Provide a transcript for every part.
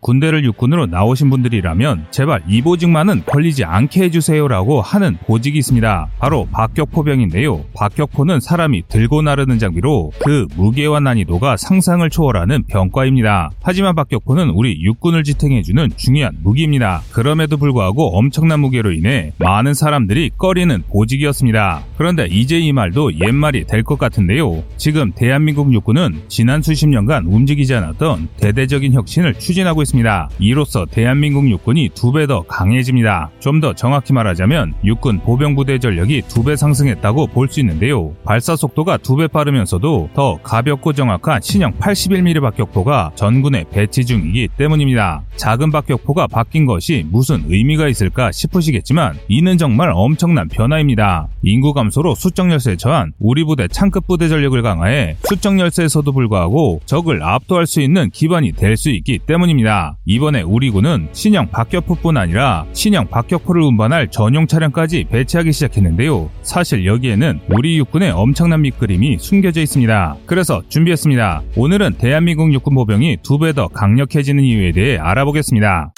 군대를 육군으로 나오신 분들이라면 제발 이 보직만은 걸리지 않게 해주세요라고 하는 보직이 있습니다. 바로 박격포병인데요. 박격포는 사람이 들고 나르는 장비로 그 무게와 난이도가 상상을 초월하는 병과입니다. 하지만 박격포는 우리 육군을 지탱해주는 중요한 무기입니다. 그럼에도 불구하고 엄청난 무게로 인해 많은 사람들이 꺼리는 보직이었습니다. 그런데 이제 이 말도 옛말이 될 것 같은데요. 지금 대한민국 육군은 지난 수십 년간 움직이지 않았던 대대적인 혁신을 추진하고 있습니다. 있습니다. 이로써 대한민국 육군이 두 배 더 강해집니다. 좀 더 정확히 말하자면 육군 보병부대 전력이 두 배 상승했다고 볼 수 있는데요. 발사 속도가 두 배 빠르면서도 더 가볍고 정확한 신형 81mm 박격포가 전군에 배치 중이기 때문입니다. 작은 박격포가 바뀐 것이 무슨 의미가 있을까 싶으시겠지만 이는 정말 엄청난 변화입니다. 인구 감소로 수적 열세에 처한 우리 부대 창급 부대 전력을 강화해 수적 열세에서도 불구하고 적을 압도할 수 있는 기반이 될 수 있기 때문입니다. 이번에 우리 군은 신형 박격포뿐 아니라 신형 박격포를 운반할 전용 차량까지 배치하기 시작했는데요. 사실 여기에는 우리 육군의 엄청난 밑그림이 숨겨져 있습니다. 그래서 준비했습니다. 오늘은 대한민국 육군 보병이 두 배 더 강력해지는 이유에 대해 알아보겠습니다.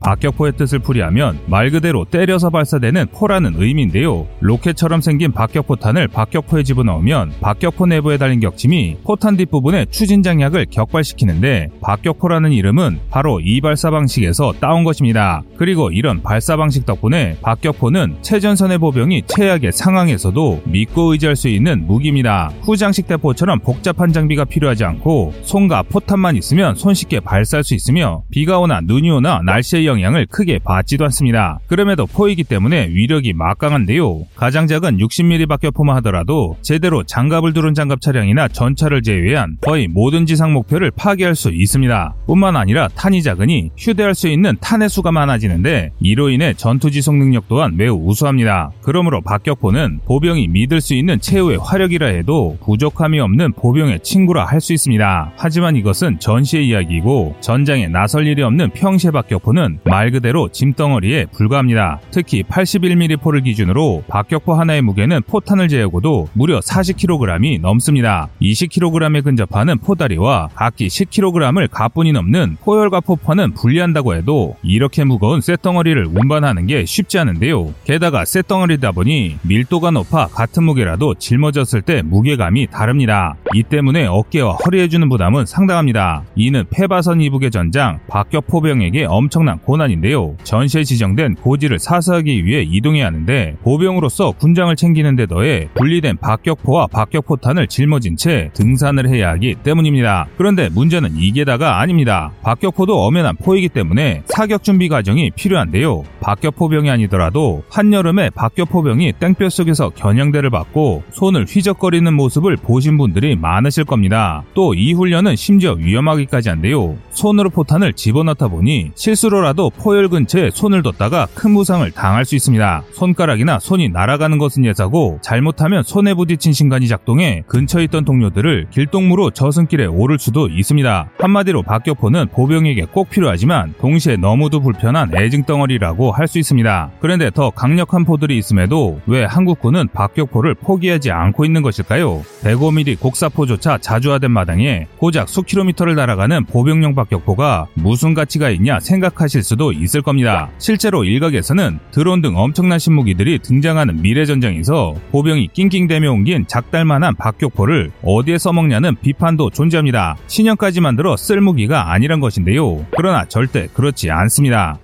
박격포의 뜻을 풀이하면 말 그대로 때려서 발사되는 포라는 의미인데요. 로켓처럼 생긴 박격포탄을 박격포에 집어넣으면 박격포 내부에 달린 격침이 포탄 뒷부분의 추진장약을 격발시키는데 박격포라는 이름은 바로 이 발사 방식에서 따온 것입니다. 그리고 이런 발사 방식 덕분에 박격포는 최전선의 보병이 최악의 상황에서도 믿고 의지할 수 있는 무기입니다. 후장식 대포처럼 복잡한 장비가 필요하지 않고 손과 포탄만 있으면 손쉽게 발사할 수 있으며 비가 오나 눈이 오나 날씨의 영향을 크게 받지도 않습니다. 그럼에도 포이기 때문에 위력이 막강한데요. 가장 작은 60mm 박격포만 하더라도 제대로 장갑을 두른 장갑 차량이나 전차를 제외한 거의 모든 지상 목표를 파괴할 수 있습니다. 뿐만 아니라 탄이 작으니 휴대할 수 있는 탄의 수가 많아지는데 이로 인해 전투 지속 능력 또한 매우 우수합니다. 그러므로 박격포는 보병이 믿을 수 있는 최후의 화력이라 해도 부족함이 없는 보병의 친구라 할 수 있습니다. 하지만 이것은 전시의 이야기이고 전장에 나설 일이 없는 평시의 박격포는 말 그대로 짐덩어리에 불과합니다. 특히 81mm 포를 기준으로 박격포 하나의 무게는 포탄을 제외하고도 무려 40kg이 넘습니다. 20kg에 근접하는 포다리와 각기 10kg을 가뿐히 넘는 포열과 포퍼는 분리한다고 해도 이렇게 무거운 쇳덩어리를 운반하는 게 쉽지 않은데요. 게다가 쇳덩어리다 보니 밀도가 높아 같은 무게라도 짊어졌을 때 무게감이 다릅니다. 이 때문에 어깨와 허리에 주는 부담은 상당합니다. 이는 패바선 이북의 전장 박격포병에게 엄청난 고난인데요. 전시에 지정된 고지를 사수하기 위해 이동해야 하는데 보병으로서 군장을 챙기는 데 더해 분리된 박격포와 박격포탄을 짊어진 채 등산을 해야 하기 때문입니다. 그런데 문제는 이게 다가 아닙니다. 박격포도 엄연한 포이기 때문에 사격 준비 과정이 필요한데요. 박격포병이 아니더라도 한여름에 박격포병이 땡볕 속에서 겨냥대를 받고 손을 휘적거리는 모습을 보신 분들이 많으실 겁니다. 또 이 훈련은 심지어 위험하기까지 한데요. 손으로 포탄을 집어넣다 보니 실수로라도 포열 근처에 손을 뒀다가 큰 부상을 당할 수 있습니다. 손가락이나 손이 날아가는 것은 예사고 잘못하면 손에 부딪힌 신관이 작동해 근처에 있던 동료들을 길동무로 저승길에 오를 수도 있습니다. 한마디로 박격포는 보병에게 꼭 필요하지만 동시에 너무도 불편한 애증덩어리라고 할 수 있습니다. 그런데 더 강력한 포들이 있음에도 왜 한국군은 박격포를 포기하지 않고 있는 것일까요? 105mm 곡사포조차 자주화된 마당에 고작 수킬로미터를 날아가는 보병용 박격포가 무슨 가치가 있냐 생각하실 수도 있을 겁니다. 실제로 일각에서는 드론 등 엄청난 신무기들이 등장하는 미래전쟁에서 보병이 낑낑대며 옮긴 작달만한 박격포를 어디에 써먹냐는 비판도 존재합니다. 신형까지 만들어 쓸 무기가 아니란 것인데요. 그러나 절대 그렇지 않습니다.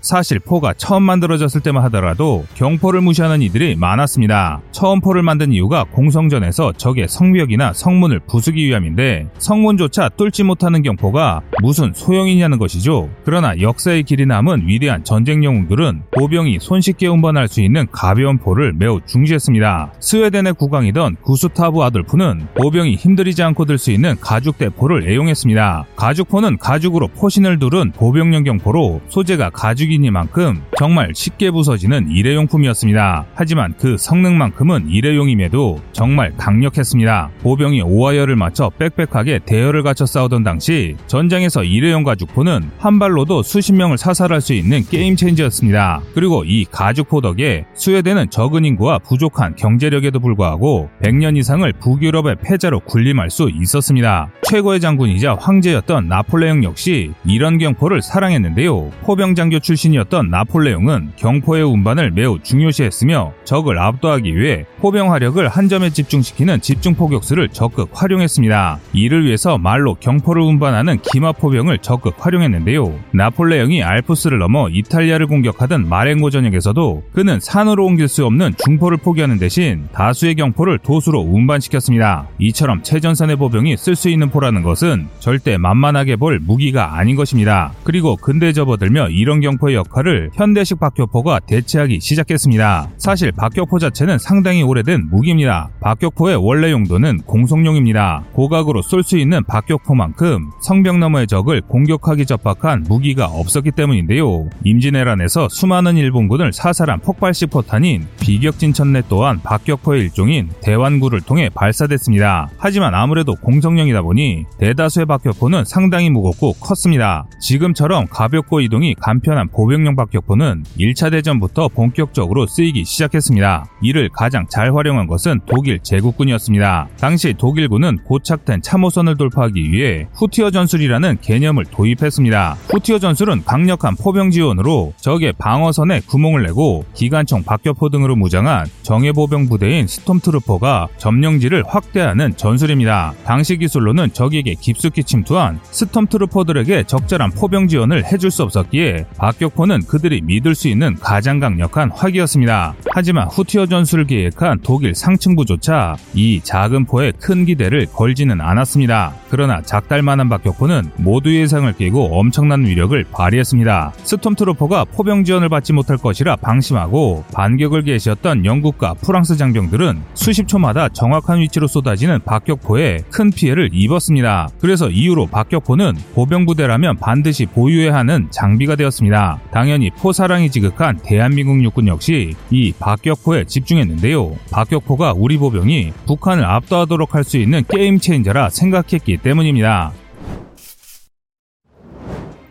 사실 포가 처음 만들어졌을 때만 하더라도 경포를 무시하는 이들이 많았습니다. 처음 포를 만든 이유가 공성전에서 적의 성벽이나 성문을 부수기 위함인데 성문조차 뚫지 못하는 경포가 무슨 소용이냐는 것이죠. 그러나 역사의 길이 남은 위대한 전쟁 영웅들은 보병이 손쉽게 운반할 수 있는 가벼운 포를 매우 중시했습니다. 스웨덴의 국왕이던 구스타브 아돌프는 보병이 힘들이지 않고 들 수 있는 가죽대 포를 애용했습니다. 가죽포는 가죽으로 포신을 두른 보병용 경포로 소재가 가죽 움직이니만큼 정말 쉽게 부서지는 일회용품이었습니다. 하지만 그 성능만큼은 일회용임에도 정말 강력했습니다. 보병이 오와 열을 맞춰 빽빽하게 대열을 갖춰 싸우던 당시 전장에서 일회용 가죽포는 한 발로도 수십 명을 사살할 수 있는 game changer였습니다. 그리고 이 가죽포 덕에 스웨덴은 적은 인구와 부족한 경제력에도 불구하고 100년 이상을 북유럽의 패자로 군림할 수 있었습니다. 최고의 장군이자 황제였던 나폴레옹 역시 이런 경포를 사랑했는데요. 포병 장교 출신이었던 나폴레옹은 경포의 운반을 매우 중요시했으며 적을 압도하기 위해 포병 화력을 한 점에 집중시키는 집중 포격술을 적극 활용했습니다. 이를 위해서 말로 경포를 운반하는 기마 포병을 적극 활용했는데요. 나폴레옹이 알프스를 넘어 이탈리아를 공격하던 마렌고 전역에서도 그는 산으로 옮길 수 없는 중포를 포기하는 대신 다수의 경포를 도수로 운반시켰습니다. 이처럼 최전선의 보병이 쓸 수 있는 포라는 것은 절대 만만하게 볼 무기가 아닌 것입니다. 그리고 근대 접어들며 이런 경포의 역할을 현대식 박격포가 대체하기 시작했습니다. 사실 박격포 자체는 상당히 오래된 무기입니다. 박격포의 원래 용도는 공속용입니다. 고각으로 쏠 수 있는 박격포만큼 성벽 너머의 적을 공격하기 접박한 무기가 없었기 때문인데요. 임진왜란에서 수많은 일본군을 사살한 폭발식 포탄인 비격진 천내 또한 박격포의 일종인 대환구를 통해 발사됐습니다. 하지만 아무래도 공성용이다 보니 대다수의 박격포는 상당히 무겁고 컸습니다. 지금처럼 가볍고 이동이 간편한 보병용 박격포는 1차 대전부터 본격적으로 쓰이기 시작했습니다. 이를 가장 잘 활용한 것은 독일 제국군이었습니다. 당시 독일군은 고착된 참호선을 돌파하기 위해 후티어 전술이라는 개념을 도입했습니다. 후티어 전술은 강력한 포병 지원으로 적의 방어선에 구멍을 내고 기관총 박격포 등으로 무장한 정예보병 부대인 stormtrooper가 점령지를 확대하는 전술입니다. 당시 기술로는 적에게 깊숙이 침투한 stormtrooper들에게 적절한 포병 지원을 해줄 수 없었기에 박격포는 그들이 믿을 수 있는 가장 강력한 화기였습니다. 하지만 후티어 전술을 계획한 독일 상층부조차 이 작은 포에 큰 기대를 걸지는 않았습니다. 그러나 작달만한 박격포는 모두의 예상을 깨고 엄청난 위력을 발휘했습니다. stormtrooper가 포병 지원을 받지 못할 것이라 방심하고 반격을 개시했던 영국과 프랑스 장병들은 수십 초마다 정확한 위치로 쏟아지는 박격포에 큰 피해를 입었습니다. 그래서 이후로 박격포는 보병부대라면 반드시 보유해야 하는 장비가 되었습니다. 당연히 포사랑이 지극한 대한민국 육군 역시 이 박격포에 집중했는데요. 박격포가 우리 보병이 북한을 압도하도록 할 수 있는 game changer라 생각했기 때문입니다.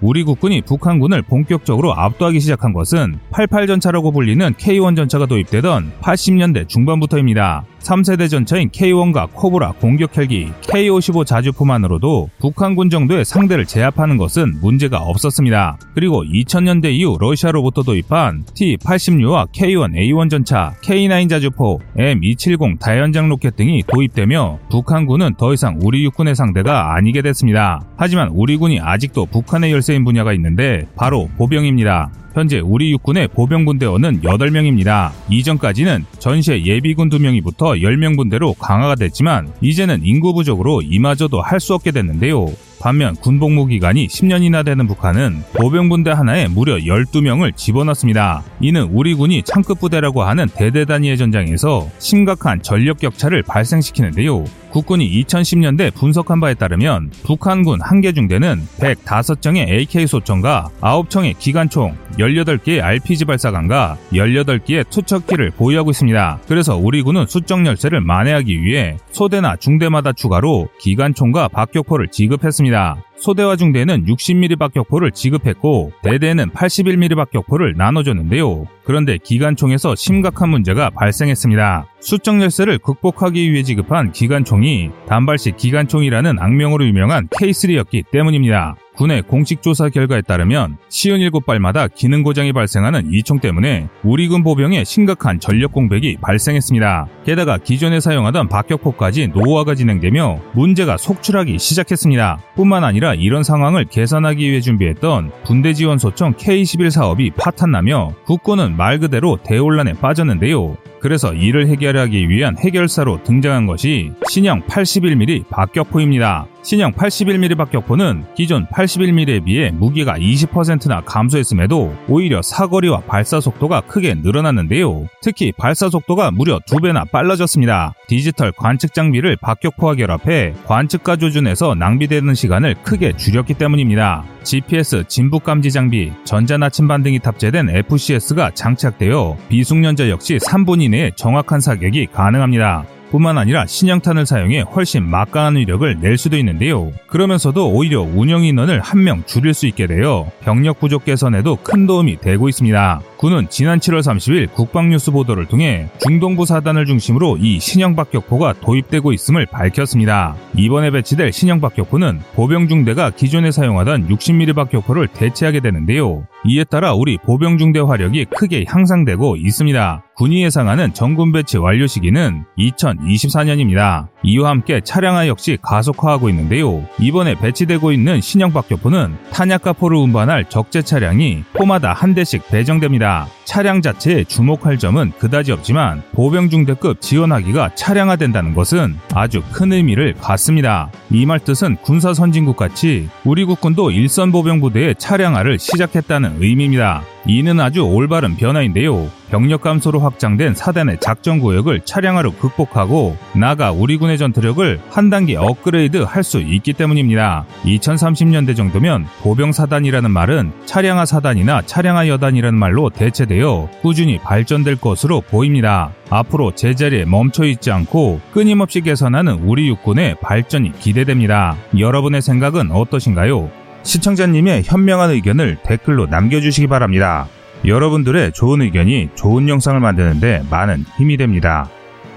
우리 국군이 북한군을 본격적으로 압도하기 시작한 것은 88전차라고 불리는 K1 전차가 도입되던 80년대 중반부터입니다. 3세대 전차인 K1과 코브라 공격 헬기, K55 자주포만으로도 북한군 정도의 상대를 제압하는 것은 문제가 없었습니다. 그리고 2000년대 이후 러시아로부터 도입한 T-80U와 K1A1 전차, K9 자주포, M270 다연장 로켓 등이 도입되며 북한군은 더 이상 우리 육군의 상대가 아니게 됐습니다. 하지만 우리 군이 아직도 북한에 열세인 분야가 있는데 바로 보병입니다. 현재 우리 육군의 보병 분대원은 8명입니다. 이전까지는 전시에 예비군 2명이 붙어 10명 분대로 강화가 됐지만 이제는 인구 부족으로 이마저도 할 수 없게 됐는데요. 반면 군복무 기간이 10년이나 되는 북한은 보병분대 하나에 무려 12명을 집어넣습니다. 이는 우리 군이 창급 부대라고 하는 대대 단위의 전장에서 심각한 전력 격차를 발생시키는데요. 국군이 2010년대 분석한 바에 따르면 북한군 한 개 중대는 105정의 AK 소총과 9청의 기관총, 18개의 RPG 발사관과 18개의 투척기를 보유하고 있습니다. 그래서 우리 군은 수적 열세를 만회하기 위해 소대나 중대마다 추가로 기관총과 박격포를 지급했습니다. 소대와 중대는 60mm 박격포를 지급했고 대대는 81mm 박격포를 나눠줬는데요. 그런데 기관총에서 심각한 문제가 발생했습니다. 수적 열세를 극복하기 위해 지급한 기관총이 단발식 기관총이라는 악명으로 유명한 K3였기 때문입니다. 군의 공식 조사 결과에 따르면 시은 7발마다 기능 고장이 발생하는 이 총 때문에 우리 군 보병에 심각한 전력 공백이 발생했습니다. 게다가 기존에 사용하던 박격포까지 노후화가 진행되며 문제가 속출하기 시작했습니다. 뿐만 아니라 이런 상황을 개선하기 위해 준비했던 군대 지원 소총 K11 사업이 파탄나며 국군은 말 그대로 대혼란에 빠졌는데요. 그래서 이를 해결하기 위한 해결사로 등장한 것이 신형 81mm 박격포입니다. 신형 81mm 박격포는 기존 81mm에 비해 무게가 20%나 감소했음에도 오히려 사거리와 발사 속도가 크게 늘어났는데요. 특히 발사 속도가 무려 2배나 빨라졌습니다. 디지털 관측 장비를 박격포와 결합해 관측과 조준해서 낭비되는 시간을 크게 줄였기 때문입니다. GPS 진북 감지 장비, 전자 나침반 등이 탑재된 FCS가 장착되어 비숙련자 역시 3분 이내에 정확한 사격이 가능합니다. 뿐만 아니라 신형탄을 사용해 훨씬 막강한 위력을 낼 수도 있는데요. 그러면서도 오히려 운영 인원을 한 명 줄일 수 있게 되어 병력 부족 개선에도 큰 도움이 되고 있습니다. 군은 지난 7월 30일 국방뉴스 보도를 통해 중동부 사단을 중심으로 이 신형 박격포가 도입되고 있음을 밝혔습니다. 이번에 배치될 신형 박격포는 보병 중대가 기존에 사용하던 60mm 박격포를 대체하게 되는데요. 이에 따라 우리 보병 중대 화력이 크게 향상되고 있습니다. 군이 예상하는 전군 배치 완료 시기는 2024년입니다. 이와 함께 차량화 역시 가속화하고 있는데요. 이번에 배치되고 있는 신형 박격포는 탄약과 포를 운반할 적재 차량이 포마다 한 대씩 배정됩니다. 차량 자체에 주목할 점은 그다지 없지만 보병중대급 지원하기가 차량화된다는 것은 아주 큰 의미를 갖습니다. 이 말 뜻은 군사 선진국 같이 우리 국군도 일선 보병부대의 차량화를 시작했다는 의미입니다. 이는 아주 올바른 변화인데요. 병력 감소로 확장된 사단의 작전 구역을 차량화로 극복하고 나가 우리 군의 전투력을 한 단계 업그레이드 할 수 있기 때문입니다. 2030년대 정도면 보병 사단이라는 말은 차량화 사단이나 차량화 여단이라는 말로 대체되어 꾸준히 발전될 것으로 보입니다. 앞으로 제자리에 멈춰 있지 않고 끊임없이 개선하는 우리 육군의 발전이 기대됩니다. 여러분의 생각은 어떠신가요? 시청자님의 현명한 의견을 댓글로 남겨주시기 바랍니다. 여러분들의 좋은 의견이 좋은 영상을 만드는데 많은 힘이 됩니다.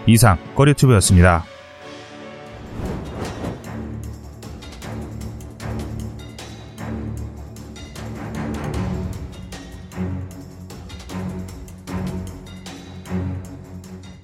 이상 꺼리튜브였습니다.